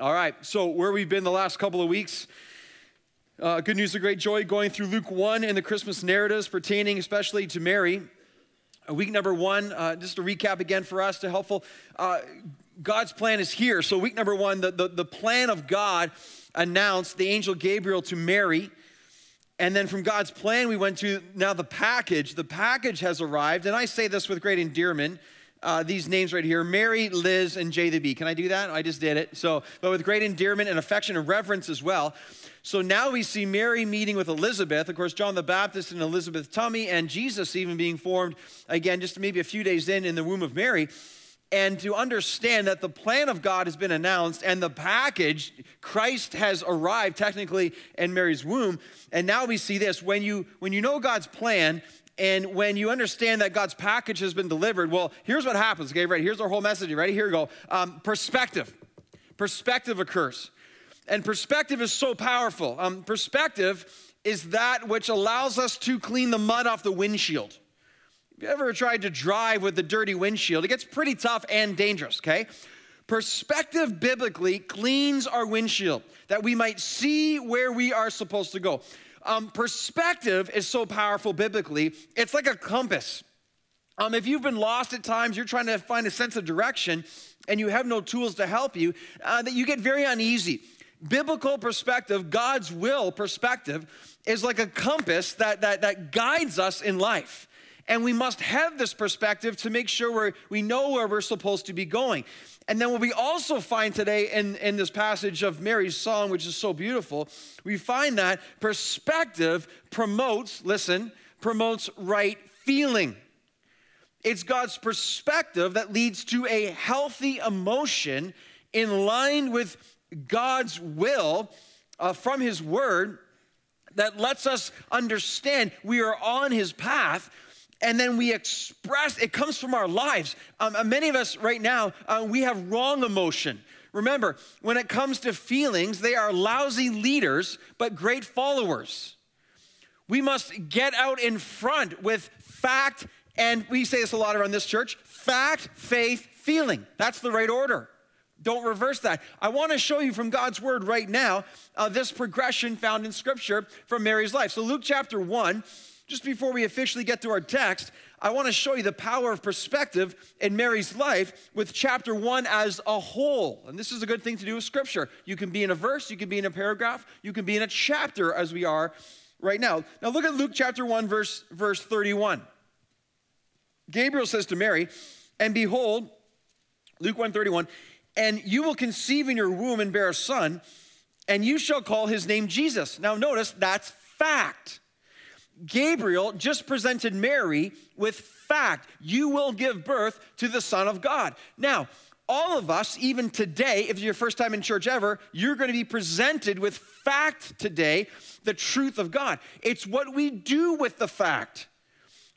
All right, so where we've been the last couple of weeks, uh, good news of great joy, going through Luke 1 and the Christmas narratives pertaining especially to Mary. Uh, week number one, uh, just to recap again for us to helpful, uh, God's plan is here. So, week number one, the, the, the plan of God announced the angel Gabriel to Mary. And then from God's plan, we went to now the package. The package has arrived, and I say this with great endearment uh, these names right here Mary, Liz, and J the B. Can I do that? I just did it. So, but with great endearment and affection and reverence as well. So now we see Mary meeting with Elizabeth, of course, John the Baptist and Elizabeth's tummy, and Jesus even being formed again, just maybe a few days in, in the womb of Mary. And to understand that the plan of God has been announced and the package, Christ has arrived technically in Mary's womb. And now we see this when you when you know God's plan, and when you understand that God's package has been delivered, well, here's what happens. Okay, right? Here's our whole message. Ready? Here we go. Um, perspective. Perspective occurs. And perspective is so powerful. Um, perspective is that which allows us to clean the mud off the windshield. If you ever tried to drive with a dirty windshield, it gets pretty tough and dangerous, okay? Perspective biblically cleans our windshield that we might see where we are supposed to go. Um, perspective is so powerful biblically, it's like a compass. Um, if you've been lost at times, you're trying to find a sense of direction, and you have no tools to help you, uh, that you get very uneasy. Biblical perspective, God's will perspective, is like a compass that, that, that guides us in life. And we must have this perspective to make sure we we know where we're supposed to be going. And then what we also find today in, in this passage of Mary's song, which is so beautiful, we find that perspective promotes, listen, promotes right feeling. It's God's perspective that leads to a healthy emotion in line with God's will uh, from His Word that lets us understand we are on His path and then we express it comes from our lives. Um, uh, many of us right now uh, we have wrong emotion. Remember when it comes to feelings they are lousy leaders but great followers. We must get out in front with fact and we say this a lot around this church fact faith feeling. That's the right order. Don't reverse that. I want to show you from God's word right now uh, this progression found in scripture from Mary's life. So, Luke chapter 1, just before we officially get to our text, I want to show you the power of perspective in Mary's life with chapter one as a whole. And this is a good thing to do with scripture. You can be in a verse, you can be in a paragraph, you can be in a chapter as we are right now. Now look at Luke chapter 1 verse verse 31. Gabriel says to Mary, "And behold, Luke 1:31, and you will conceive in your womb and bear a son, and you shall call his name Jesus." Now notice that's fact. Gabriel just presented Mary with fact. You will give birth to the Son of God. Now, all of us, even today, if it's your first time in church ever, you're going to be presented with fact today, the truth of God. It's what we do with the fact.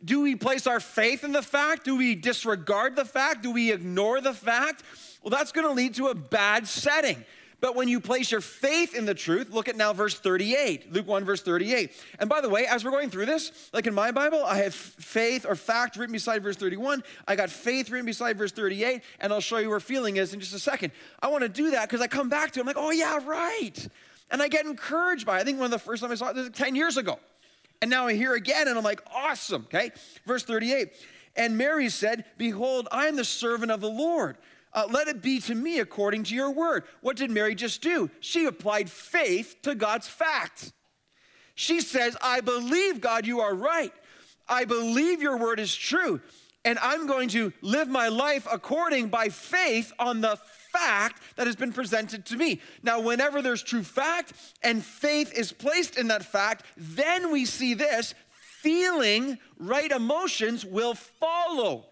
Do we place our faith in the fact? Do we disregard the fact? Do we ignore the fact? Well, that's going to lead to a bad setting. But when you place your faith in the truth, look at now verse 38, Luke 1, verse 38. And by the way, as we're going through this, like in my Bible, I have faith or fact written beside verse 31. I got faith written beside verse 38, and I'll show you where feeling is in just a second. I want to do that because I come back to it. I'm like, oh, yeah, right. And I get encouraged by it. I think one of the first time I saw it was 10 years ago. And now I hear again, and I'm like, awesome. Okay. Verse 38. And Mary said, Behold, I am the servant of the Lord uh, let it be to me according to your word. What did Mary just do? She applied faith to God's fact. She says, I believe, God, you are right. I believe your word is true. And I'm going to live my life according by faith on the fact that has been presented to me. Now, whenever there's true fact and faith is placed in that fact, then we see this feeling, right emotions will follow.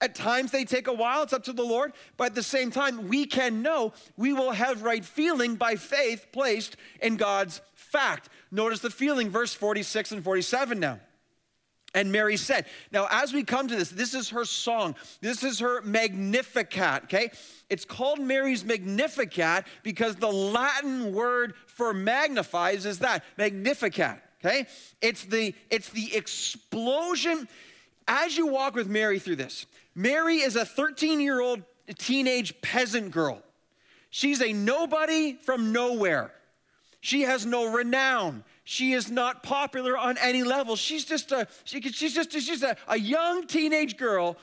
At times they take a while, it's up to the Lord, but at the same time, we can know we will have right feeling by faith placed in God's fact. Notice the feeling, verse 46 and 47 now. And Mary said, Now, as we come to this, this is her song. This is her Magnificat, okay? It's called Mary's Magnificat because the Latin word for magnifies is that, Magnificat, okay? It's the, it's the explosion. As you walk with Mary through this, Mary is a 13 year old teenage peasant girl. She's a nobody from nowhere. She has no renown. She is not popular on any level. She's just a she, she's just she's a, a young teenage girl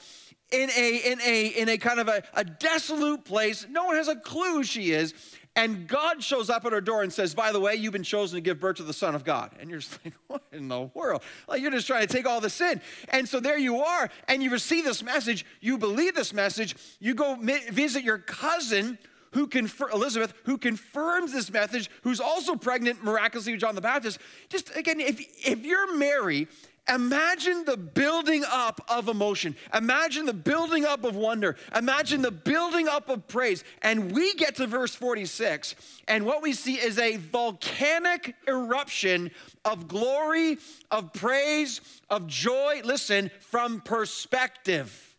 in a in a in a kind of a, a desolate place. No one has a clue who she is. And God shows up at her door and says, By the way, you've been chosen to give birth to the Son of God. And you're just like, What in the world? Like, you're just trying to take all the sin. And so there you are, and you receive this message, you believe this message, you go visit your cousin who confir- Elizabeth, who confirms this message, who's also pregnant miraculously with John the Baptist. Just again, if, if you're Mary, imagine the building up of emotion. Imagine the building up of wonder. Imagine the building up of praise. And we get to verse 46, and what we see is a volcanic eruption of glory, of praise, of joy. Listen, from perspective.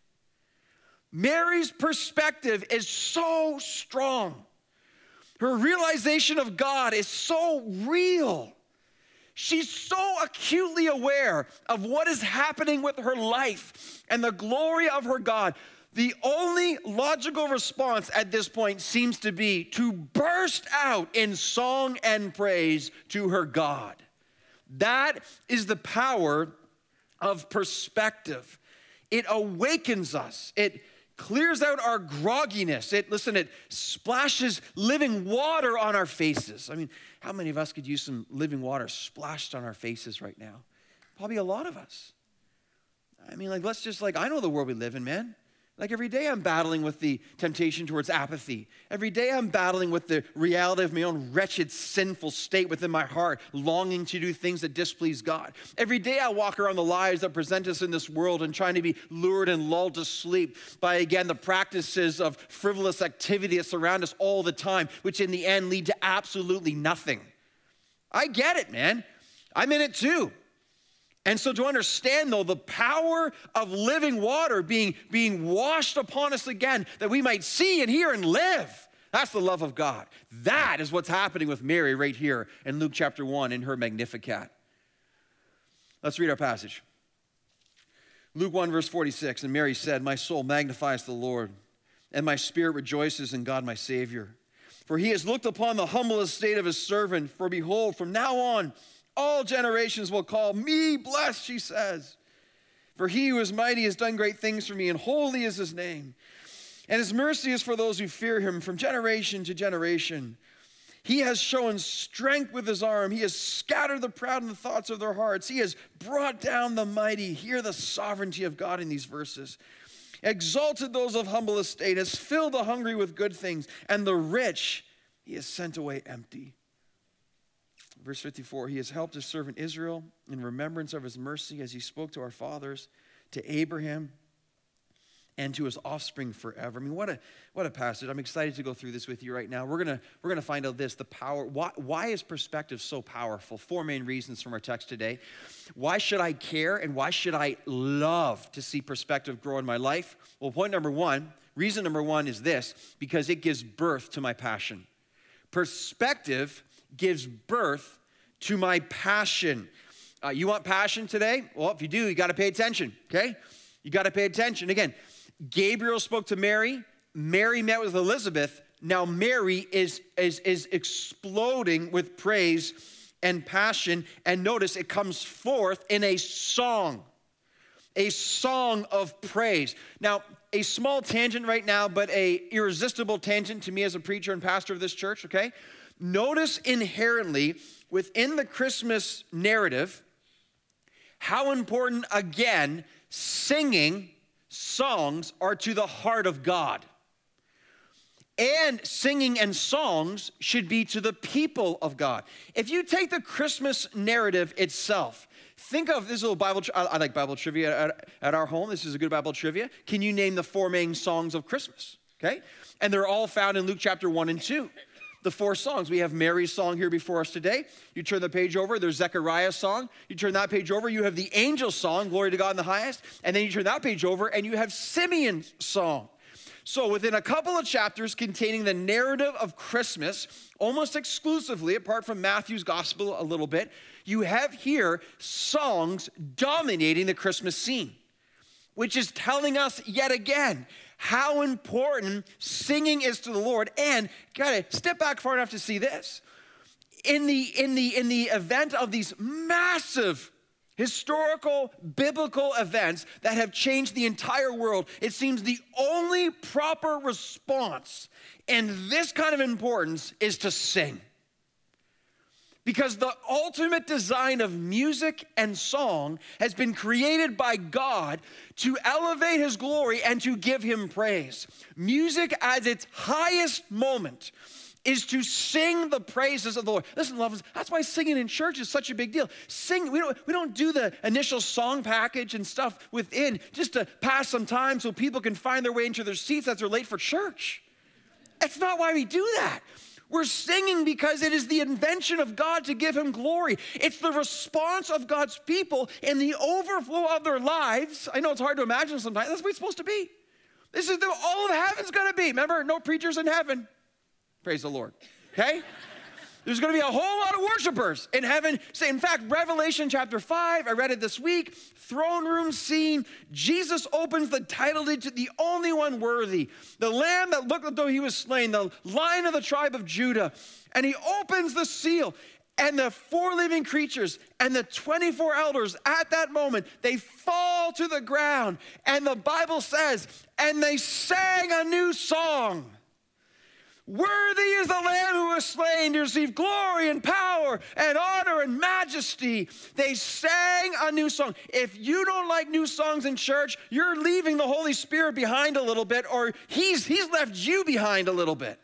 Mary's perspective is so strong. Her realization of God is so real. She's so acutely aware of what is happening with her life and the glory of her God. The only logical response at this point seems to be to burst out in song and praise to her God. That is the power of perspective. It awakens us. It clears out our grogginess. It, listen, it splashes living water on our faces. I mean, how many of us could use some living water splashed on our faces right now? Probably a lot of us. I mean, like, let's just, like, I know the world we live in, man. Like every day, I'm battling with the temptation towards apathy. Every day, I'm battling with the reality of my own wretched, sinful state within my heart, longing to do things that displease God. Every day, I walk around the lies that present us in this world and trying to be lured and lulled to sleep by, again, the practices of frivolous activity that surround us all the time, which in the end lead to absolutely nothing. I get it, man. I'm in it too. And so to understand though the power of living water being, being washed upon us again, that we might see and hear and live. That's the love of God. That is what's happening with Mary right here in Luke chapter 1 in her Magnificat. Let's read our passage. Luke 1, verse 46 And Mary said, My soul magnifies the Lord, and my spirit rejoices in God my Savior. For he has looked upon the humble estate of his servant. For behold, from now on, all generations will call me blessed, she says. For he who is mighty has done great things for me, and holy is his name. And his mercy is for those who fear him from generation to generation. He has shown strength with his arm. He has scattered the proud in the thoughts of their hearts. He has brought down the mighty. Hear the sovereignty of God in these verses. Exalted those of humble estate, has filled the hungry with good things, and the rich he has sent away empty. Verse 54 He has helped his servant Israel in remembrance of his mercy as he spoke to our fathers, to Abraham, and to his offspring forever. I mean, what a, what a passage. I'm excited to go through this with you right now. We're to we're gonna find out this the power. Why, why is perspective so powerful? Four main reasons from our text today. Why should I care and why should I love to see perspective grow in my life? Well, point number one, reason number one is this because it gives birth to my passion. Perspective gives birth to my passion. Uh, you want passion today? Well, if you do, you got to pay attention, okay? You got to pay attention. Again, Gabriel spoke to Mary, Mary met with Elizabeth. Now, Mary is, is, is exploding with praise and passion. And notice it comes forth in a song, a song of praise. Now, a small tangent right now, but a irresistible tangent to me as a preacher and pastor of this church, okay? Notice inherently within the Christmas narrative how important, again, singing songs are to the heart of God. And singing and songs should be to the people of God. If you take the Christmas narrative itself, think of this little Bible. I like Bible trivia at, at our home. This is a good Bible trivia. Can you name the four main songs of Christmas? Okay? And they're all found in Luke chapter 1 and 2 the four songs. We have Mary's song here before us today. You turn the page over, there's Zechariah's song. You turn that page over, you have the angel song, Glory to God in the highest. And then you turn that page over, and you have Simeon's song. So, within a couple of chapters containing the narrative of Christmas, almost exclusively, apart from Matthew's gospel a little bit, you have here songs dominating the Christmas scene, which is telling us yet again how important singing is to the Lord. And gotta step back far enough to see this. In the, in the, in the event of these massive historical biblical events that have changed the entire world, it seems the only proper response in this kind of importance is to sing. Because the ultimate design of music and song has been created by God to elevate His glory and to give Him praise. Music, at its highest moment, is to sing the praises of the Lord. Listen, lovers, that's why singing in church is such a big deal. Sing, we don't, we don't do the initial song package and stuff within just to pass some time so people can find their way into their seats as they're late for church. That's not why we do that. We're singing because it is the invention of God to give Him glory. It's the response of God's people and the overflow of their lives. I know it's hard to imagine sometimes. That's what it's supposed to be. This is the, all of heaven's going to be. Remember, no preachers in heaven. Praise the Lord. Okay? There's going to be a whole lot of worshipers in heaven. Say, In fact, Revelation chapter 5, I read it this week, throne room scene. Jesus opens the title to the only one worthy, the lamb that looked as though he was slain, the lion of the tribe of Judah. And he opens the seal. And the four living creatures and the 24 elders at that moment, they fall to the ground. And the Bible says, and they sang a new song. Worthy is the Lamb who was slain to receive glory and power and honor and majesty. They sang a new song. If you don't like new songs in church, you're leaving the Holy Spirit behind a little bit, or He's, he's left you behind a little bit.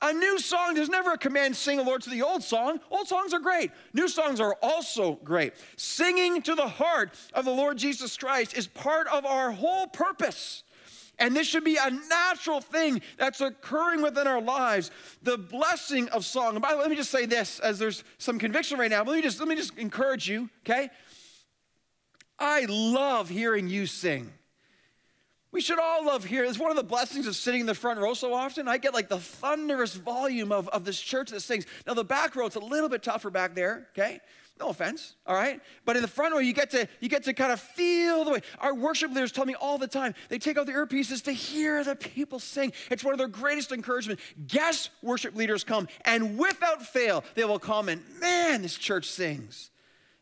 A new song, there's never a command sing a Lord to the old song. Old songs are great. New songs are also great. Singing to the heart of the Lord Jesus Christ is part of our whole purpose. And this should be a natural thing that's occurring within our lives. The blessing of song. And by the way, let me just say this as there's some conviction right now. Let me just let me just encourage you, okay? I love hearing you sing. We should all love hearing. It's one of the blessings of sitting in the front row so often. I get like the thunderous volume of, of this church that sings. Now, the back row, it's a little bit tougher back there, okay? No offense, all right? But in the front row, you get to you get to kind of feel the way. Our worship leaders tell me all the time, they take out the earpieces to hear the people sing. It's one of their greatest encouragement. Guest worship leaders come, and without fail, they will comment, man, this church sings.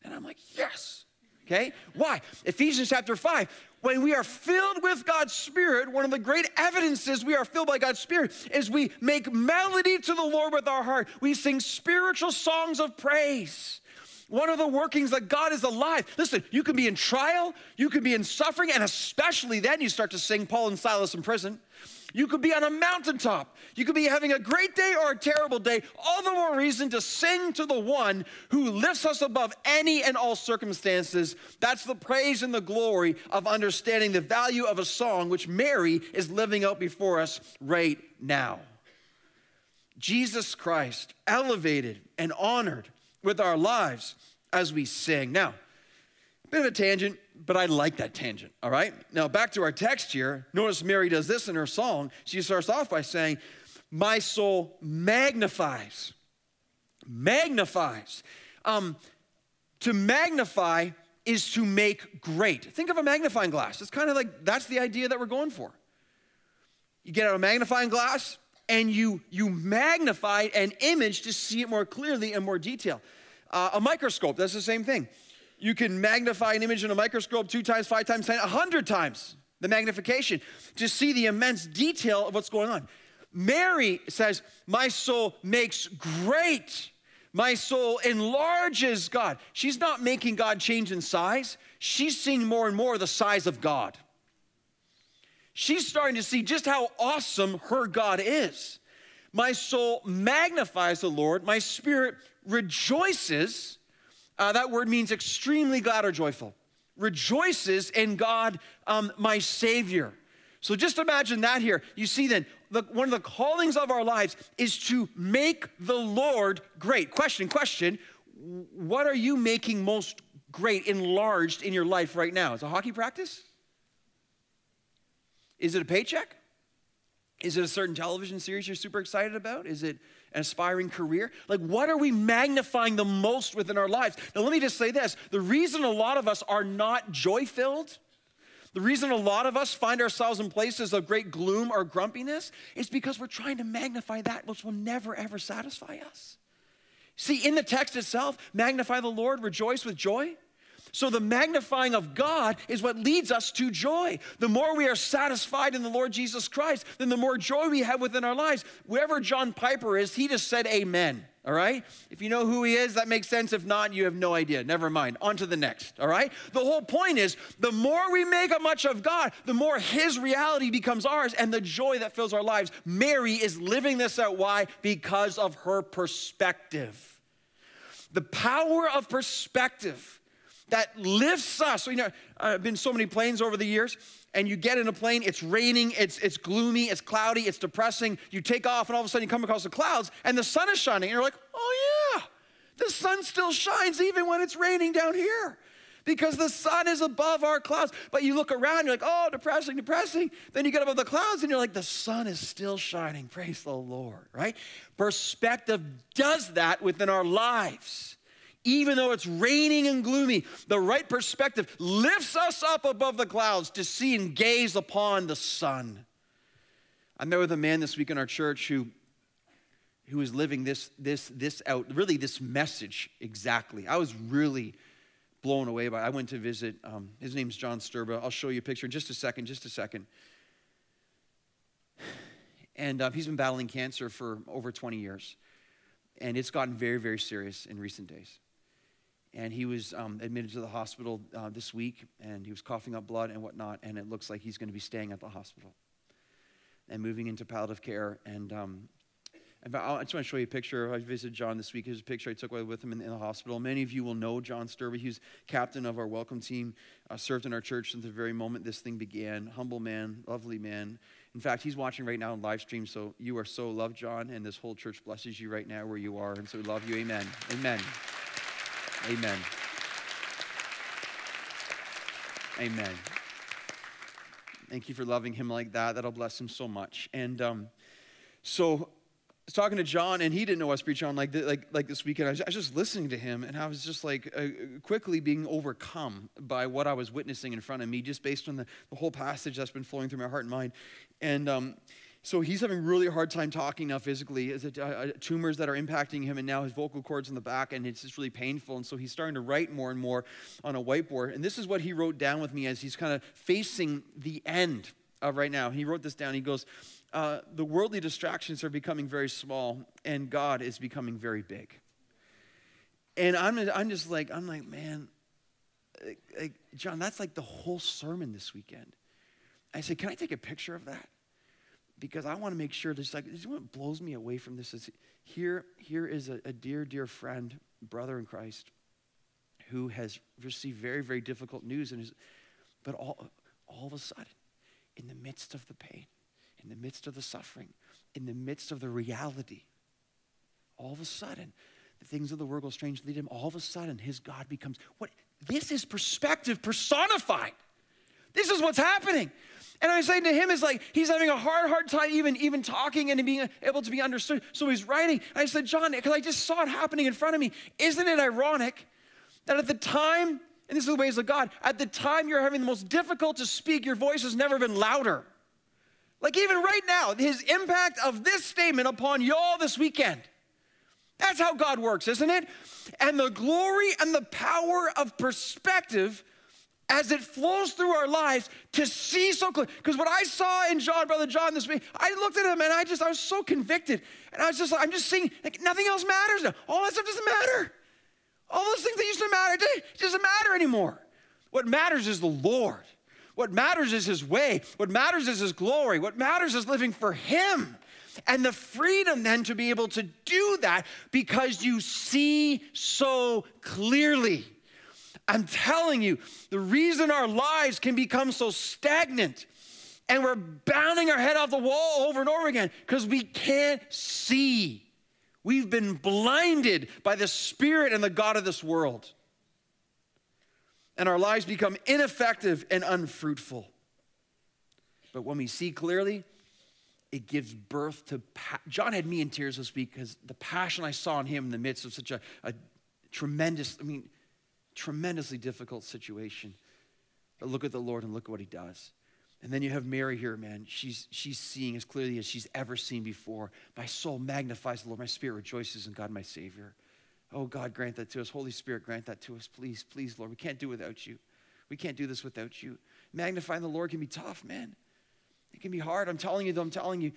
And I'm like, yes. Okay? Why? Ephesians chapter 5. When we are filled with God's Spirit, one of the great evidences we are filled by God's Spirit is we make melody to the Lord with our heart. We sing spiritual songs of praise. One of the workings that God is alive. Listen, you can be in trial, you can be in suffering, and especially then you start to sing Paul and Silas in prison. You could be on a mountaintop. You could be having a great day or a terrible day. All the more reason to sing to the one who lifts us above any and all circumstances. That's the praise and the glory of understanding the value of a song, which Mary is living out before us right now. Jesus Christ, elevated and honored with our lives as we sing. Now, a bit of a tangent, but I like that tangent, all right? Now, back to our text here. Notice Mary does this in her song. She starts off by saying, My soul magnifies, magnifies. Um, to magnify is to make great. Think of a magnifying glass. It's kind of like that's the idea that we're going for. You get out a magnifying glass and you you magnify an image to see it more clearly and more detail. Uh, a microscope, that's the same thing. You can magnify an image in a microscope two times, five times, ten, a hundred times the magnification to see the immense detail of what's going on. Mary says, My soul makes great. My soul enlarges God. She's not making God change in size, she's seeing more and more the size of God. She's starting to see just how awesome her God is. My soul magnifies the Lord, my spirit rejoices. Uh, that word means extremely glad or joyful. Rejoices in God, um, my Savior. So just imagine that here. You see, then, the, one of the callings of our lives is to make the Lord great. Question, question. What are you making most great, enlarged in your life right now? Is it a hockey practice? Is it a paycheck? Is it a certain television series you're super excited about? Is it an aspiring career? Like, what are we magnifying the most within our lives? Now, let me just say this the reason a lot of us are not joy filled, The reason a lot of us find ourselves in places of great gloom or grumpiness is because we're trying to magnify that which will never ever satisfy us. See, in the text itself, magnify the Lord, rejoice with joy. So, the magnifying of God is what leads us to joy. The more we are satisfied in the Lord Jesus Christ, then the more joy we have within our lives. Wherever John Piper is, he just said amen. All right? If you know who he is, that makes sense. If not, you have no idea. Never mind. On to the next. All right? The whole point is the more we make a much of God, the more his reality becomes ours and the joy that fills our lives. Mary is living this out. Why? Because of her perspective. The power of perspective that lifts us. So, you know, I've been so many planes over the years, and you get in a plane, it's raining, it's, it's gloomy, it's cloudy, it's depressing. You take off, and all of a sudden you come across the clouds, and the sun is shining, and you're like, oh yeah, the sun still shines even when it's raining down here. Because the sun is above our clouds. But you look around, you're like, oh, depressing, depressing. Then you get above the clouds and you're like, the sun is still shining. Praise the Lord, right? Perspective does that within our lives even though it's raining and gloomy, the right perspective lifts us up above the clouds to see and gaze upon the sun. I met with a man this week in our church who, who was living this, this, this out, really this message exactly. I was really blown away by it. I went to visit, um, his name's John Sturba. I'll show you a picture in just a second, just a second. And uh, he's been battling cancer for over 20 years. And it's gotten very, very serious in recent days and he was um, admitted to the hospital uh, this week, and he was coughing up blood and whatnot, and it looks like he's going to be staying at the hospital and moving into palliative care. And um, I just want to show you a picture. I visited John this week. Here's a picture I took with him in, in the hospital. Many of you will know John Sturby. He was captain of our welcome team, uh, served in our church since the very moment this thing began. Humble man, lovely man. In fact, he's watching right now on live stream, so you are so loved, John, and this whole church blesses you right now where you are. And so we love you. Amen. Amen. Amen. Amen. Thank you for loving him like that. That'll bless him so much. And um, so I was talking to John, and he didn't know us preach on like, like, like this weekend. I was, I was, just listening to him, and I was just like uh, quickly being overcome by what I was witnessing in front of me, just based on the, the whole passage that's been flowing through my heart and mind. And um, so he's having really hard time talking now physically. Is it uh, uh, tumors that are impacting him, and now his vocal cords in the back, and it's just really painful. And so he's starting to write more and more on a whiteboard. And this is what he wrote down with me as he's kind of facing the end of right now. He wrote this down. He goes, uh, "The worldly distractions are becoming very small, and God is becoming very big." And I'm, I'm just like, I'm like, man, like, John, that's like the whole sermon this weekend. I said, can I take a picture of that? Because I want to make sure this like this what blows me away from this is here here is a, a dear dear friend brother in Christ who has received very very difficult news and is but all all of a sudden in the midst of the pain in the midst of the suffering in the midst of the reality all of a sudden the things of the world go strangely to him all of a sudden his God becomes what this is perspective personified. This is what's happening and I was saying to him, is like he's having a hard, hard time even, even talking and being able to be understood. So he's writing. And I said, John, because I just saw it happening in front of me. Isn't it ironic that at the time, and this is the ways of God, at the time you're having the most difficult to speak, your voice has never been louder. Like even right now, his impact of this statement upon y'all this weekend. That's how God works, isn't it? And the glory and the power of perspective as it flows through our lives to see so clear. Because what I saw in John, Brother John, this week, I looked at him and I just, I was so convicted. And I was just like, I'm just seeing, like, nothing else matters now. All that stuff doesn't matter. All those things that used to matter, it doesn't matter anymore. What matters is the Lord. What matters is his way. What matters is his glory. What matters is living for him. And the freedom then to be able to do that because you see so clearly. I'm telling you, the reason our lives can become so stagnant and we're bounding our head off the wall over and over again because we can't see. We've been blinded by the spirit and the God of this world. And our lives become ineffective and unfruitful. But when we see clearly, it gives birth to. Pa- John had me in tears this week because the passion I saw in him in the midst of such a, a tremendous, I mean, tremendously difficult situation. But look at the Lord and look at what he does. And then you have Mary here, man. She's, she's seeing as clearly as she's ever seen before. My soul magnifies the Lord. My spirit rejoices in God, my Savior. Oh, God, grant that to us. Holy Spirit, grant that to us. Please, please, Lord. We can't do without you. We can't do this without you. Magnifying the Lord can be tough, man. It can be hard. I'm telling you, though, I'm telling you,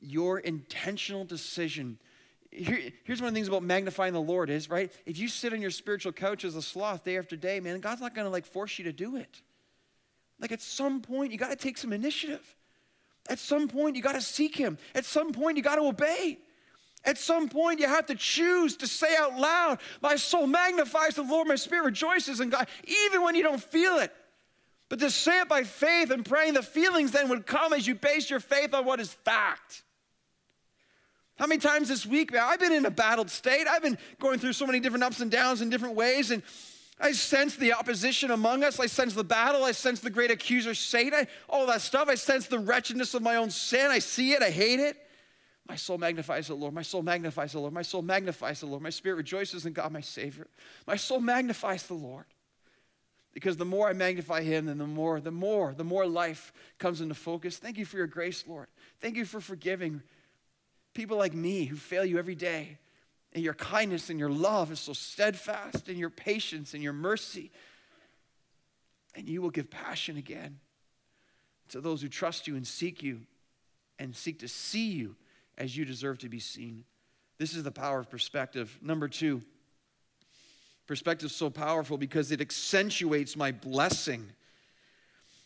your intentional decision. Here, here's one of the things about magnifying the Lord is, right? If you sit on your spiritual couch as a sloth day after day, man, God's not going to like force you to do it. Like at some point, you got to take some initiative. At some point, you got to seek Him. At some point, you got to obey. At some point, you have to choose to say out loud, My soul magnifies the Lord, my spirit rejoices in God, even when you don't feel it. But to say it by faith and praying, the feelings then would come as you base your faith on what is fact. How many times this week, man, I've been in a battled state. I've been going through so many different ups and downs in different ways, and I sense the opposition among us. I sense the battle. I sense the great accuser, Satan, all that stuff. I sense the wretchedness of my own sin. I see it. I hate it. My soul magnifies the Lord. My soul magnifies the Lord. My soul magnifies the Lord. My spirit rejoices in God, my Savior. My soul magnifies the Lord. Because the more I magnify him, then the more, the more, the more life comes into focus. Thank you for your grace, Lord. Thank you for forgiving people like me who fail you every day. And your kindness and your love is so steadfast, and your patience and your mercy. And you will give passion again to those who trust you and seek you and seek to see you as you deserve to be seen. This is the power of perspective. Number two, perspective is so powerful because it accentuates my blessing.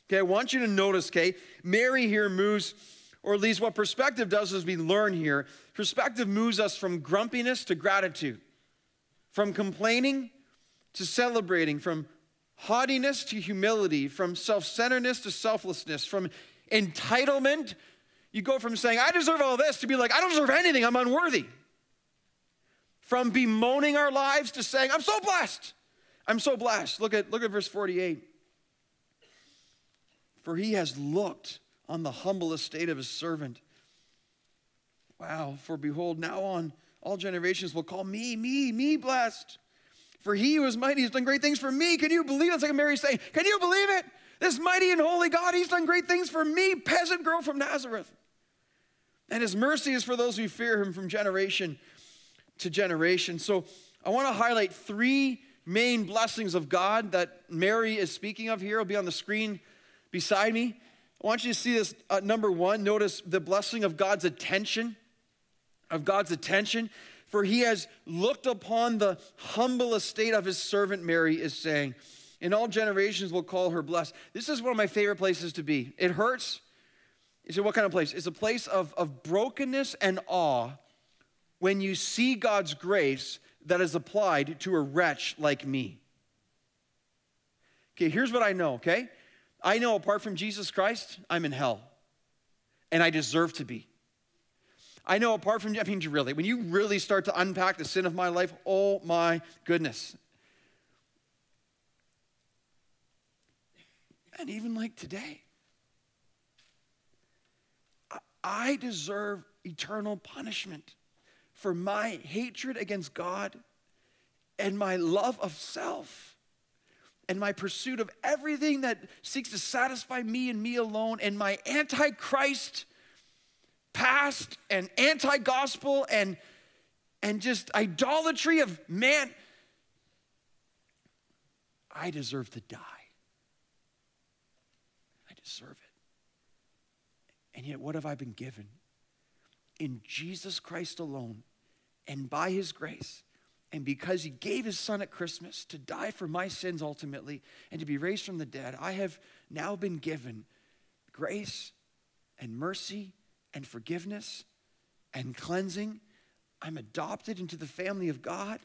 Okay, I want you to notice, okay, Mary here moves or at least what perspective does as we learn here. Perspective moves us from grumpiness to gratitude, from complaining to celebrating, from haughtiness to humility, from self centeredness to selflessness, from entitlement. You go from saying, I deserve all this, to be like, I don't deserve anything, I'm unworthy. From bemoaning our lives to saying, I'm so blessed. I'm so blessed. Look at, look at verse 48. For he has looked on the humble estate of his servant. Wow, for behold, now on all generations will call me, me, me blessed. For he who is mighty has done great things for me. Can you believe it? It's like Mary saying, Can you believe it? This mighty and holy God, he's done great things for me, peasant girl from Nazareth. And his mercy is for those who fear him from generation to generation. So I want to highlight three main blessings of God that Mary is speaking of here. It'll be on the screen beside me. I want you to see this. Uh, number one, notice the blessing of God's attention, of God's attention. For he has looked upon the humble estate of his servant Mary, is saying, In all generations will call her blessed. This is one of my favorite places to be. It hurts. You say, what kind of place? It's a place of, of brokenness and awe when you see God's grace that is applied to a wretch like me. Okay, here's what I know, okay? I know apart from Jesus Christ, I'm in hell. And I deserve to be. I know apart from, I mean, really, when you really start to unpack the sin of my life, oh my goodness. And even like today, I deserve eternal punishment for my hatred against God and my love of self and my pursuit of everything that seeks to satisfy me and me alone, and my antichrist past and anti gospel and, and just idolatry of man, I deserve to die. I deserve it. And yet, what have I been given? In Jesus Christ alone and by his grace and because he gave his son at Christmas to die for my sins ultimately and to be raised from the dead, I have now been given grace and mercy and forgiveness and cleansing. I'm adopted into the family of God.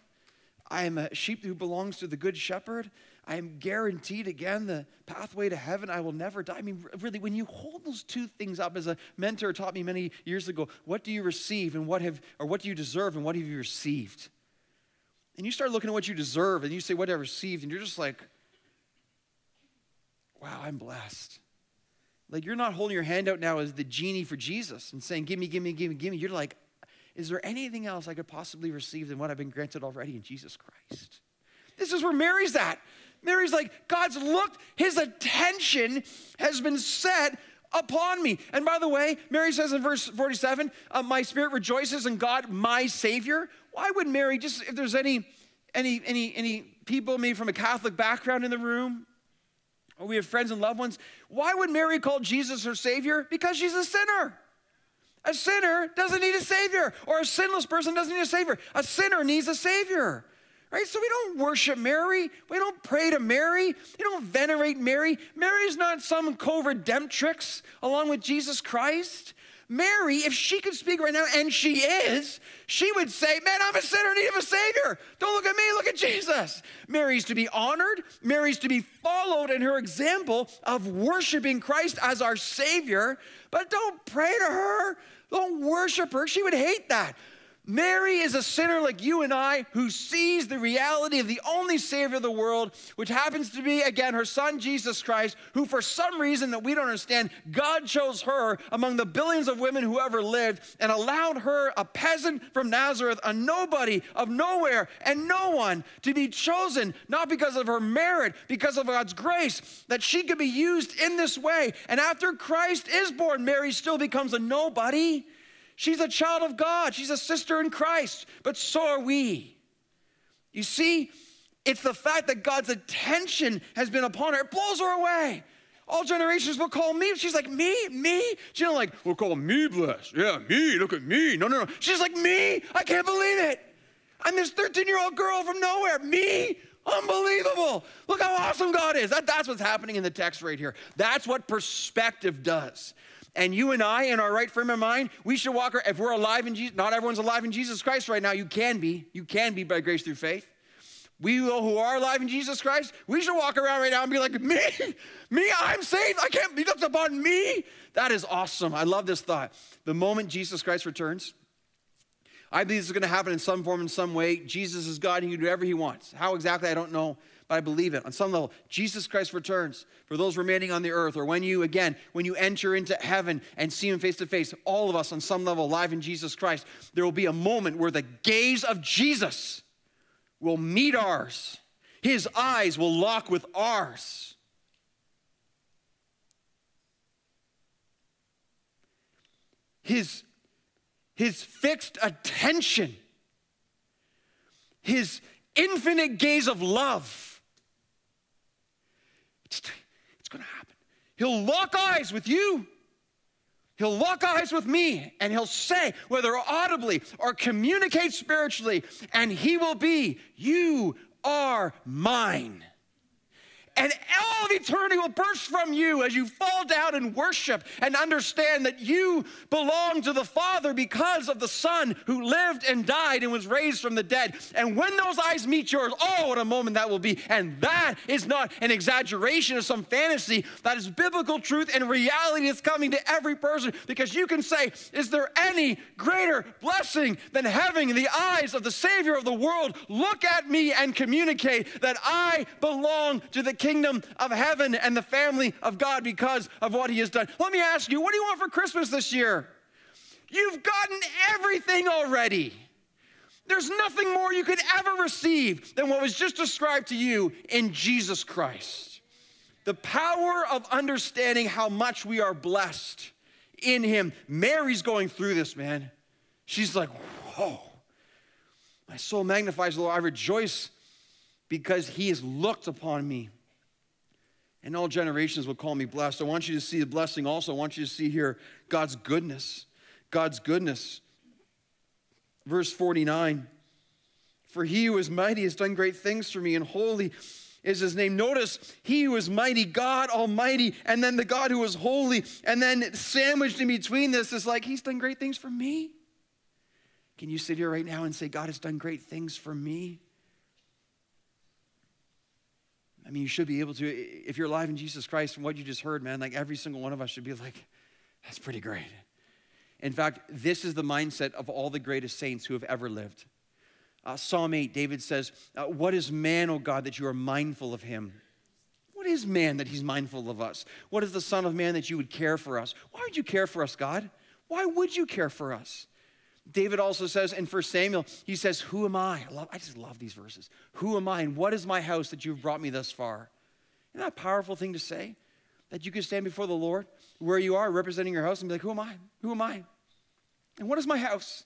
I am a sheep who belongs to the good shepherd. I am guaranteed again the pathway to heaven. I will never die. I mean, really, when you hold those two things up, as a mentor taught me many years ago, what do you receive and what have, or what do you deserve and what have you received? And you start looking at what you deserve and you say, What I received, and you're just like, Wow, I'm blessed. Like you're not holding your hand out now as the genie for Jesus and saying, Give me, give me, give me, give me. You're like, Is there anything else I could possibly receive than what I've been granted already in Jesus Christ? This is where Mary's at. Mary's like, God's looked, his attention has been set upon me. And by the way, Mary says in verse 47, uh, my spirit rejoices in God, my Savior. Why would Mary, just if there's any, any, any, any people maybe from a Catholic background in the room, or we have friends and loved ones, why would Mary call Jesus her Savior? Because she's a sinner. A sinner doesn't need a Savior, or a sinless person doesn't need a Savior. A sinner needs a Savior. Right? So we don't worship Mary. We don't pray to Mary. We don't venerate Mary. Mary is not some co-redemptrix along with Jesus Christ. Mary, if she could speak right now, and she is, she would say, Man, I'm a sinner in need of a Savior. Don't look at me, look at Jesus. Mary's to be honored, Mary's to be followed in her example of worshiping Christ as our Savior, but don't pray to her, don't worship her. She would hate that. Mary is a sinner like you and I who sees the reality of the only Savior of the world, which happens to be, again, her son Jesus Christ, who, for some reason that we don't understand, God chose her among the billions of women who ever lived and allowed her, a peasant from Nazareth, a nobody of nowhere and no one, to be chosen, not because of her merit, because of God's grace, that she could be used in this way. And after Christ is born, Mary still becomes a nobody She's a child of God. She's a sister in Christ, but so are we. You see, it's the fact that God's attention has been upon her. It blows her away. All generations will call me. She's like, me, me. She's not like, we'll call me blessed. Yeah, me, look at me. No, no, no. She's like, me. I can't believe it. I'm this 13 year old girl from nowhere. Me. Unbelievable. Look how awesome God is. That, that's what's happening in the text right here. That's what perspective does. And you and I, in our right frame of mind, we should walk, if we're alive in Jesus, not everyone's alive in Jesus Christ right now. You can be. You can be by grace through faith. We who are alive in Jesus Christ, we should walk around right now and be like, me, me, I'm saved. I can't be looked upon me. That is awesome. I love this thought. The moment Jesus Christ returns, I believe this is going to happen in some form, in some way. Jesus is God he can do whatever he wants. How exactly, I don't know I believe it. On some level, Jesus Christ returns for those remaining on the earth, or when you, again, when you enter into heaven and see Him face to face, all of us on some level alive in Jesus Christ, there will be a moment where the gaze of Jesus will meet ours. His eyes will lock with ours. His, his fixed attention, his infinite gaze of love it's, it's going to happen. He'll lock eyes with you. He'll lock eyes with me and he'll say, whether audibly or communicate spiritually, and he will be, You are mine and all of eternity will burst from you as you fall down and worship and understand that you belong to the Father because of the Son who lived and died and was raised from the dead. And when those eyes meet yours, oh, what a moment that will be. And that is not an exaggeration of some fantasy, that is biblical truth and reality that's coming to every person because you can say, Is there any greater blessing than having the eyes of the Savior of the world look at me and communicate that I belong to the kingdom of heaven and the family of God because of what he has done. Let me ask you, what do you want for Christmas this year? You've gotten everything already. There's nothing more you could ever receive than what was just described to you in Jesus Christ. The power of understanding how much we are blessed in Him. Mary's going through this, man. She's like, whoa, my soul magnifies the Lord. I rejoice because He has looked upon me and all generations will call me blessed. I want you to see the blessing also. I want you to see here God's goodness. God's goodness. Verse 49 For he who is mighty has done great things for me, and holy is his name. Notice, he who is mighty, God Almighty, and then the God who is holy, and then sandwiched in between this is like, he's done great things for me. Can you sit here right now and say, God has done great things for me? I mean, you should be able to, if you're alive in Jesus Christ and what you just heard, man, like every single one of us should be like, that's pretty great. In fact, this is the mindset of all the greatest saints who have ever lived. Uh, Psalm 8, David says, uh, What is man, O God, that you are mindful of him? What is man that he's mindful of us? What is the Son of Man that you would care for us? Why would you care for us, God? Why would you care for us? David also says in 1 Samuel, he says, Who am I? I, love, I just love these verses. Who am I and what is my house that you've brought me thus far? Isn't that a powerful thing to say? That you can stand before the Lord where you are, representing your house, and be like, Who am I? Who am I? And what is my house?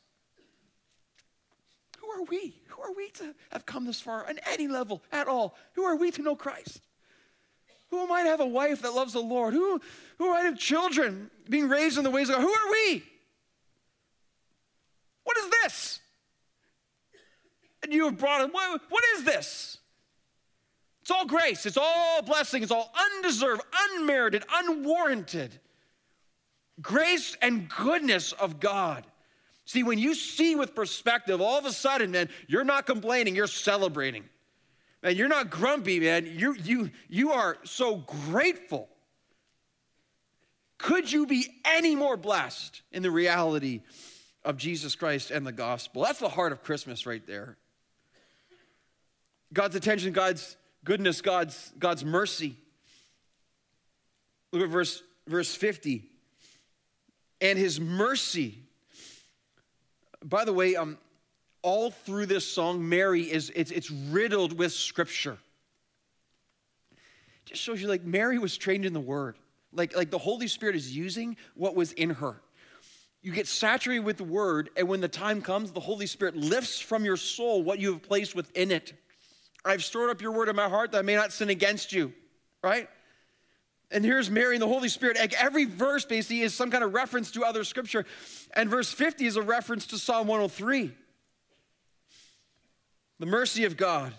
Who are we? Who are we to have come this far on any level at all? Who are we to know Christ? Who am I to have a wife that loves the Lord? Who, who am I to have children being raised in the ways of God? Who are we? What is this? And you have brought it. What, what is this? It's all grace. It's all blessing. It's all undeserved, unmerited, unwarranted. Grace and goodness of God. See, when you see with perspective, all of a sudden, man, you're not complaining, you're celebrating. Man, you're not grumpy, man. You, you, you are so grateful. Could you be any more blessed in the reality of Jesus Christ and the gospel? That's the heart of Christmas right there. God's attention, God's goodness, God's, God's mercy. Look at verse, verse 50. And his mercy. By the way, um, all through this song, Mary is it's, it's riddled with scripture. It just shows you like Mary was trained in the word. Like, like the Holy Spirit is using what was in her. You get saturated with the word, and when the time comes, the Holy Spirit lifts from your soul what you have placed within it. I've stored up your word in my heart that I may not sin against you, right? And here's Mary and the Holy Spirit. Every verse basically is some kind of reference to other scripture. And verse 50 is a reference to Psalm 103. The mercy of God.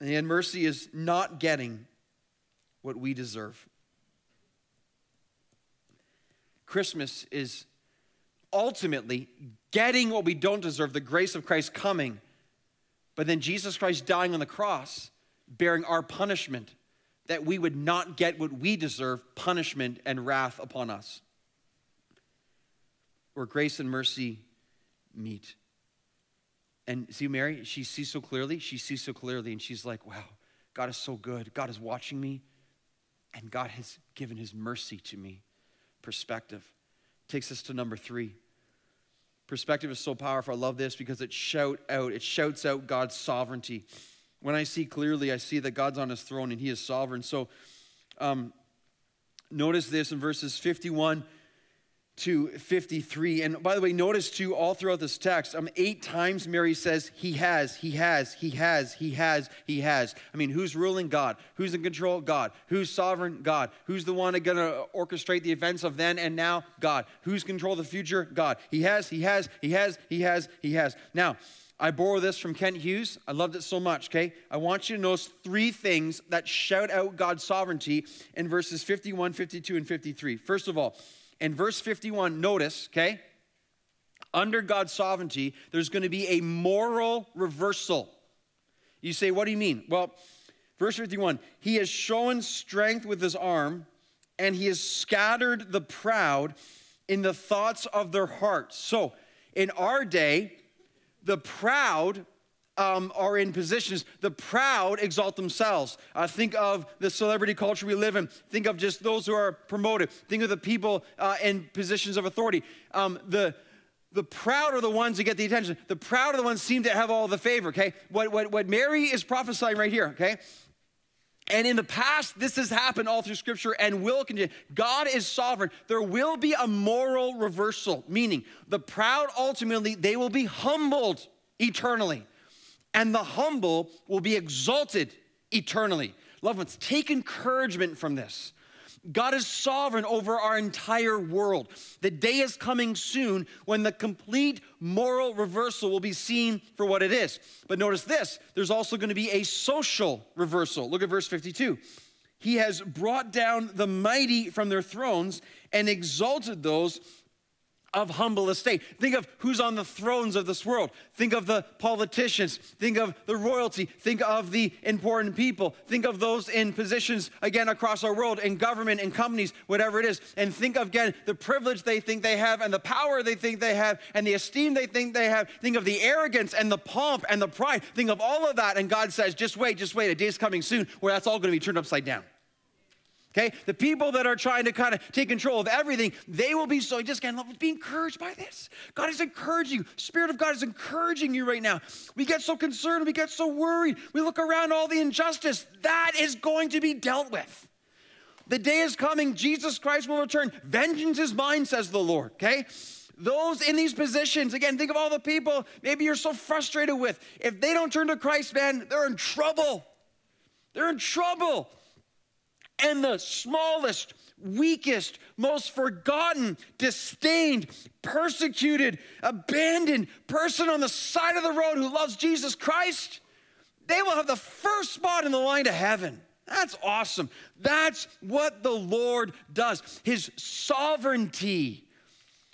And mercy is not getting what we deserve. Christmas is ultimately getting what we don't deserve, the grace of Christ coming, but then Jesus Christ dying on the cross, bearing our punishment, that we would not get what we deserve punishment and wrath upon us. Where grace and mercy meet. And see, Mary, she sees so clearly. She sees so clearly, and she's like, wow, God is so good. God is watching me, and God has given his mercy to me. Perspective takes us to number three. Perspective is so powerful. I love this because it shout out, it shouts out God's sovereignty. When I see clearly, I see that God's on his throne and he is sovereign. So um, notice this in verses 51 to 53. And by the way, notice too, all throughout this text, um, eight times Mary says, He has, He has, He has, He has, He has. I mean, who's ruling God? Who's in control? God. Who's sovereign? God. Who's the one going to orchestrate the events of then and now? God. Who's control the future? God. He has, He has, He has, He has, He has. Now, I borrow this from Kent Hughes. I loved it so much, okay? I want you to notice three things that shout out God's sovereignty in verses 51, 52, and 53. First of all, in verse 51, notice, okay? Under God's sovereignty, there's going to be a moral reversal. You say, what do you mean? Well, verse 51 He has shown strength with his arm, and he has scattered the proud in the thoughts of their hearts. So, in our day, the proud um, are in positions. The proud exalt themselves. Uh, think of the celebrity culture we live in. Think of just those who are promoted. Think of the people uh, in positions of authority. Um, the the proud are the ones that get the attention. The proud are the ones seem to have all the favor, okay? What, what, what Mary is prophesying right here, okay? And in the past, this has happened all through Scripture and will continue. God is sovereign. There will be a moral reversal, meaning the proud ultimately, they will be humbled eternally and the humble will be exalted eternally. Loved ones, take encouragement from this. God is sovereign over our entire world. The day is coming soon when the complete moral reversal will be seen for what it is. But notice this there's also going to be a social reversal. Look at verse 52. He has brought down the mighty from their thrones and exalted those of humble estate. Think of who's on the thrones of this world. Think of the politicians. Think of the royalty. Think of the important people. Think of those in positions, again, across our world, in government, in companies, whatever it is. And think of, again, the privilege they think they have, and the power they think they have, and the esteem they think they have. Think of the arrogance and the pomp and the pride. Think of all of that. And God says, just wait, just wait. A day is coming soon where that's all going to be turned upside down. Okay? The people that are trying to kind of take control of everything, they will be so, just again, be encouraged by this. God is encouraging you. Spirit of God is encouraging you right now. We get so concerned, we get so worried. We look around all the injustice. That is going to be dealt with. The day is coming, Jesus Christ will return. Vengeance is mine, says the Lord, okay? Those in these positions, again, think of all the people maybe you're so frustrated with. If they don't turn to Christ, man, they're in trouble. They're in trouble and the smallest, weakest, most forgotten, disdained, persecuted, abandoned person on the side of the road who loves Jesus Christ, they will have the first spot in the line to heaven. That's awesome. That's what the Lord does. His sovereignty.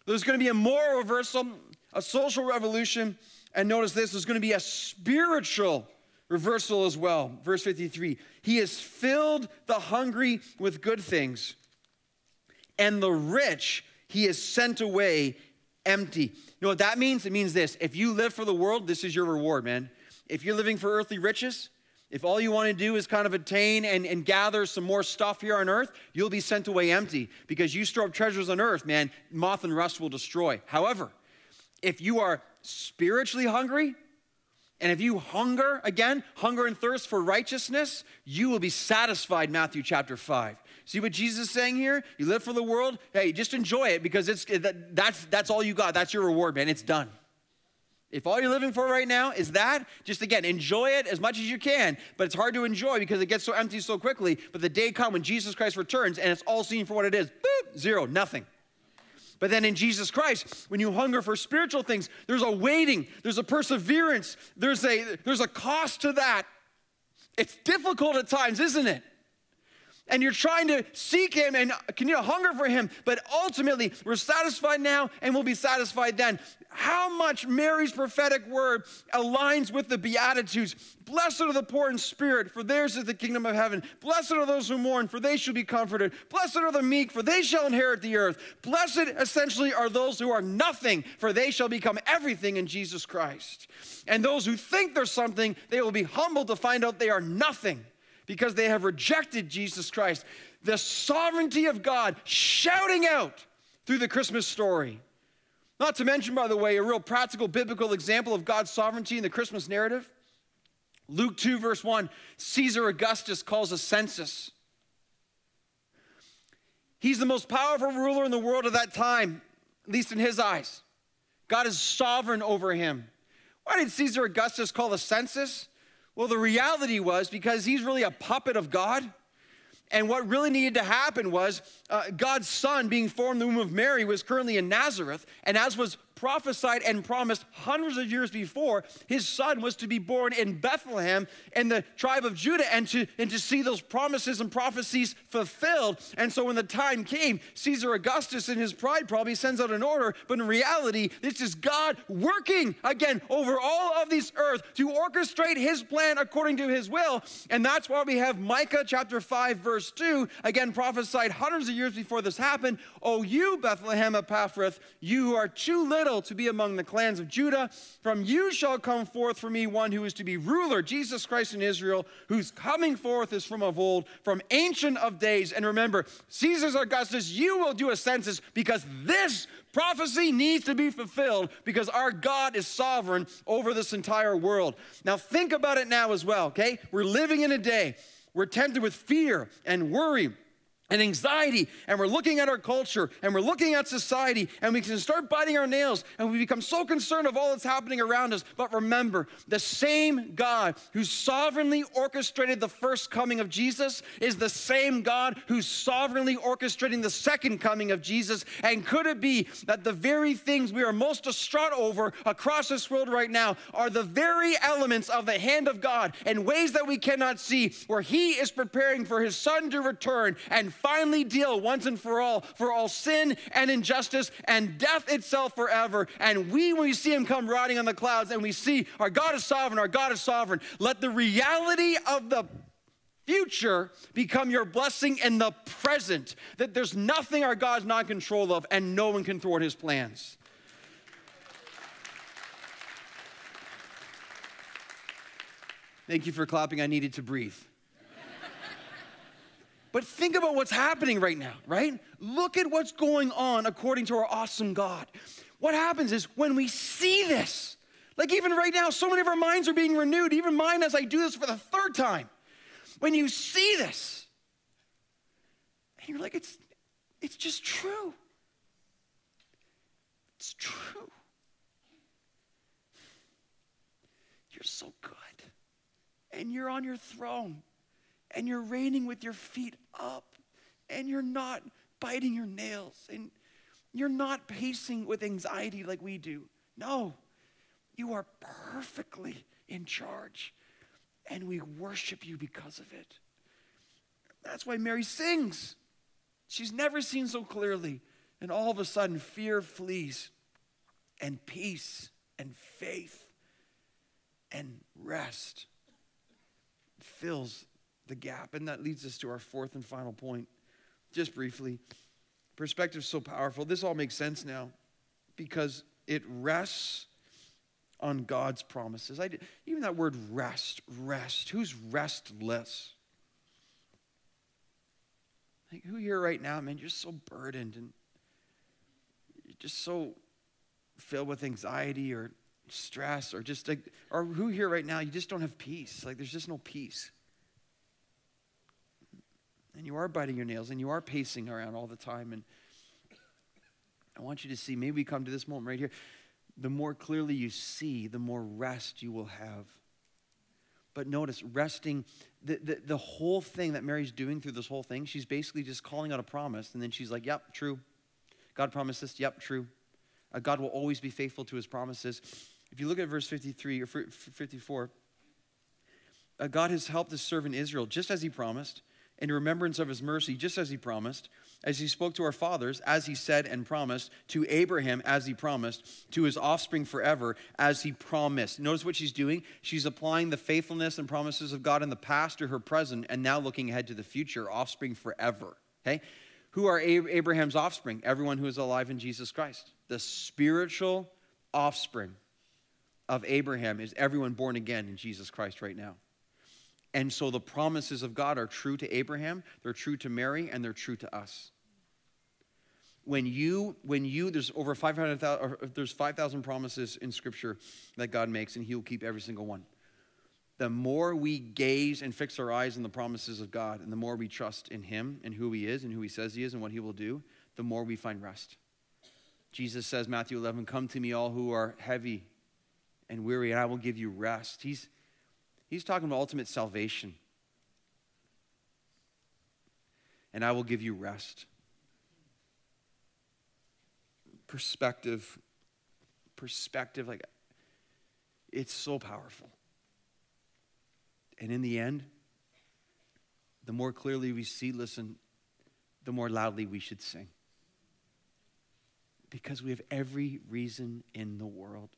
There's going to be a moral reversal, a social revolution, and notice this there's going to be a spiritual reversal as well. Verse 53 He has filled the hungry with good things, and the rich he has sent away empty. You know what that means? It means this if you live for the world, this is your reward, man. If you're living for earthly riches, if all you want to do is kind of attain and, and gather some more stuff here on earth, you'll be sent away empty because you store up treasures on earth, man, moth and rust will destroy. However, if you are spiritually hungry, and if you hunger, again, hunger and thirst for righteousness, you will be satisfied, Matthew chapter 5. See what Jesus is saying here? You live for the world, hey, just enjoy it because it's, that, that's, that's all you got. That's your reward, man. It's done. If all you're living for right now is that, just again, enjoy it as much as you can, but it's hard to enjoy because it gets so empty so quickly. But the day comes when Jesus Christ returns and it's all seen for what it is boop, zero, nothing. But then in Jesus Christ, when you hunger for spiritual things, there's a waiting, there's a perseverance, there's a, there's a cost to that. It's difficult at times, isn't it? And you're trying to seek him and can you hunger for him but ultimately we're satisfied now and we'll be satisfied then. How much mary's prophetic word aligns with the beatitudes. Blessed are the poor in spirit for theirs is the kingdom of heaven. Blessed are those who mourn for they shall be comforted. Blessed are the meek for they shall inherit the earth. Blessed essentially are those who are nothing for they shall become everything in jesus christ. And those who think they're something they will be humbled to find out they are nothing because they have rejected Jesus Christ. The sovereignty of God shouting out through the Christmas story. Not to mention, by the way, a real practical biblical example of God's sovereignty in the Christmas narrative. Luke 2, verse 1 Caesar Augustus calls a census. He's the most powerful ruler in the world at that time, at least in his eyes. God is sovereign over him. Why did Caesar Augustus call the census? Well, the reality was because he's really a puppet of God. And what really needed to happen was uh, God's son being formed in the womb of Mary was currently in Nazareth. And as was prophesied and promised hundreds of years before, his son was to be born in Bethlehem in the tribe of Judah and to, and to see those promises and prophecies fulfilled. And so when the time came, Caesar Augustus in his pride probably sends out an order, but in reality, this is God working again over all of this earth to orchestrate his plan according to his will. And that's why we have Micah chapter 5, verse 2, again prophesied hundreds of years before this happened. Oh, you, Bethlehem Ephrathah, you who are too little to be among the clans of Judah. From you shall come forth for me one who is to be ruler, Jesus Christ in Israel, whose coming forth is from of old, from ancient of days. And remember, Caesar's Augustus, you will do a census because this prophecy needs to be fulfilled because our God is sovereign over this entire world. Now, think about it now as well, okay? We're living in a day, we're tempted with fear and worry and anxiety, and we're looking at our culture and we're looking at society, and we can start biting our nails and we become so concerned of all that's happening around us. But remember, the same God who sovereignly orchestrated the first coming of Jesus is the same God who's sovereignly orchestrating the second coming of Jesus. And could it be that the very things we are most distraught over across this world right now are the very elements of the hand of God in ways that we cannot see, where He is preparing for His Son to return and finally deal once and for all for all sin and injustice and death itself forever. And we, when we see him come riding on the clouds and we see our God is sovereign, our God is sovereign, let the reality of the future become your blessing in the present. That there's nothing our God's not in control of and no one can thwart his plans. Thank you for clapping. I needed to breathe. But think about what's happening right now, right? Look at what's going on according to our awesome God. What happens is when we see this, like even right now, so many of our minds are being renewed, even mine as I do this for the third time. When you see this, and you're like, it's, it's just true. It's true. You're so good. And you're on your throne. And you're reigning with your feet up. And you're not biting your nails. And you're not pacing with anxiety like we do. No, you are perfectly in charge. And we worship you because of it. That's why Mary sings. She's never seen so clearly. And all of a sudden, fear flees, and peace and faith and rest fills the gap. And that leads us to our fourth and final point. Just briefly, perspective is so powerful. This all makes sense now because it rests on God's promises. I did, even that word rest, rest. Who's restless? Like who here right now, man, you're so burdened and you're just so filled with anxiety or stress or just like, or who here right now, you just don't have peace. Like there's just no peace. And you are biting your nails and you are pacing around all the time. And I want you to see, maybe we come to this moment right here. The more clearly you see, the more rest you will have. But notice, resting, the, the, the whole thing that Mary's doing through this whole thing, she's basically just calling out a promise. And then she's like, yep, true. God promised this. Yep, true. Uh, God will always be faithful to his promises. If you look at verse 53 or 54, uh, God has helped his servant Israel just as he promised in remembrance of his mercy, just as he promised, as he spoke to our fathers, as he said and promised, to Abraham, as he promised, to his offspring forever, as he promised. Notice what she's doing? She's applying the faithfulness and promises of God in the past to her present, and now looking ahead to the future, offspring forever. Okay? Who are Abraham's offspring? Everyone who is alive in Jesus Christ. The spiritual offspring of Abraham is everyone born again in Jesus Christ right now. And so the promises of God are true to Abraham, they're true to Mary, and they're true to us. When you, when you, there's over 500,000, there's 5,000 promises in Scripture that God makes, and He will keep every single one. The more we gaze and fix our eyes on the promises of God, and the more we trust in Him and who He is and who He says He is and what He will do, the more we find rest. Jesus says, Matthew 11, Come to me, all who are heavy and weary, and I will give you rest. He's, He's talking about ultimate salvation. And I will give you rest. Perspective, perspective, like it's so powerful. And in the end, the more clearly we see, listen, the more loudly we should sing. Because we have every reason in the world.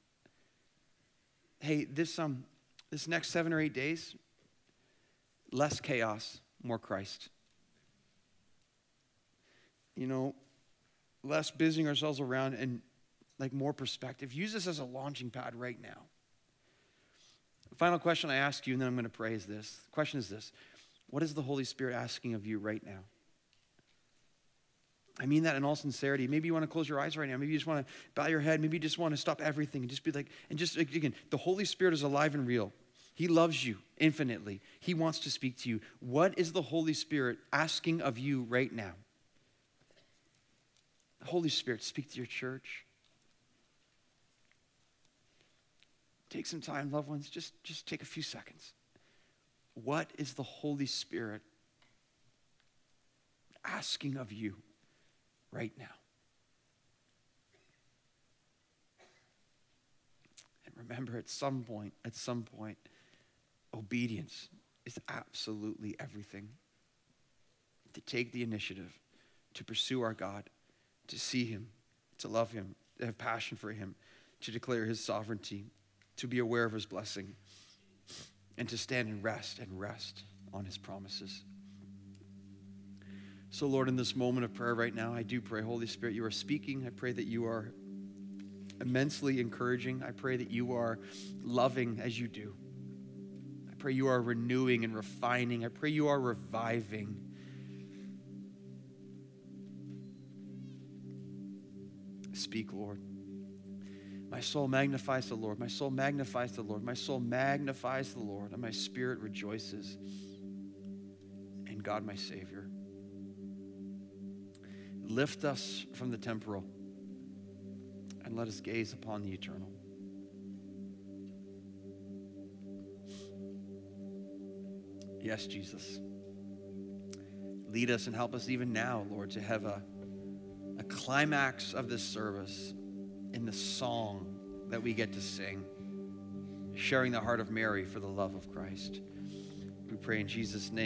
Hey, this um this next seven or eight days, less chaos, more Christ. You know, less busying ourselves around and like more perspective. Use this as a launching pad right now. final question I ask you, and then I'm going to pray is this. The question is this What is the Holy Spirit asking of you right now? I mean that in all sincerity. Maybe you want to close your eyes right now. Maybe you just want to bow your head. Maybe you just want to stop everything and just be like, and just again, the Holy Spirit is alive and real. He loves you infinitely. He wants to speak to you. What is the Holy Spirit asking of you right now? The Holy Spirit, speak to your church. Take some time, loved ones. Just, just take a few seconds. What is the Holy Spirit asking of you? Right now. And remember, at some point, at some point, obedience is absolutely everything. To take the initiative, to pursue our God, to see Him, to love Him, to have passion for Him, to declare His sovereignty, to be aware of His blessing, and to stand and rest and rest on His promises. So, Lord, in this moment of prayer right now, I do pray, Holy Spirit, you are speaking. I pray that you are immensely encouraging. I pray that you are loving as you do. I pray you are renewing and refining. I pray you are reviving. Speak, Lord. My soul magnifies the Lord. My soul magnifies the Lord. My soul magnifies the Lord, and my spirit rejoices in God, my Savior. Lift us from the temporal and let us gaze upon the eternal. Yes, Jesus. Lead us and help us even now, Lord, to have a, a climax of this service in the song that we get to sing, sharing the heart of Mary for the love of Christ. We pray in Jesus' name.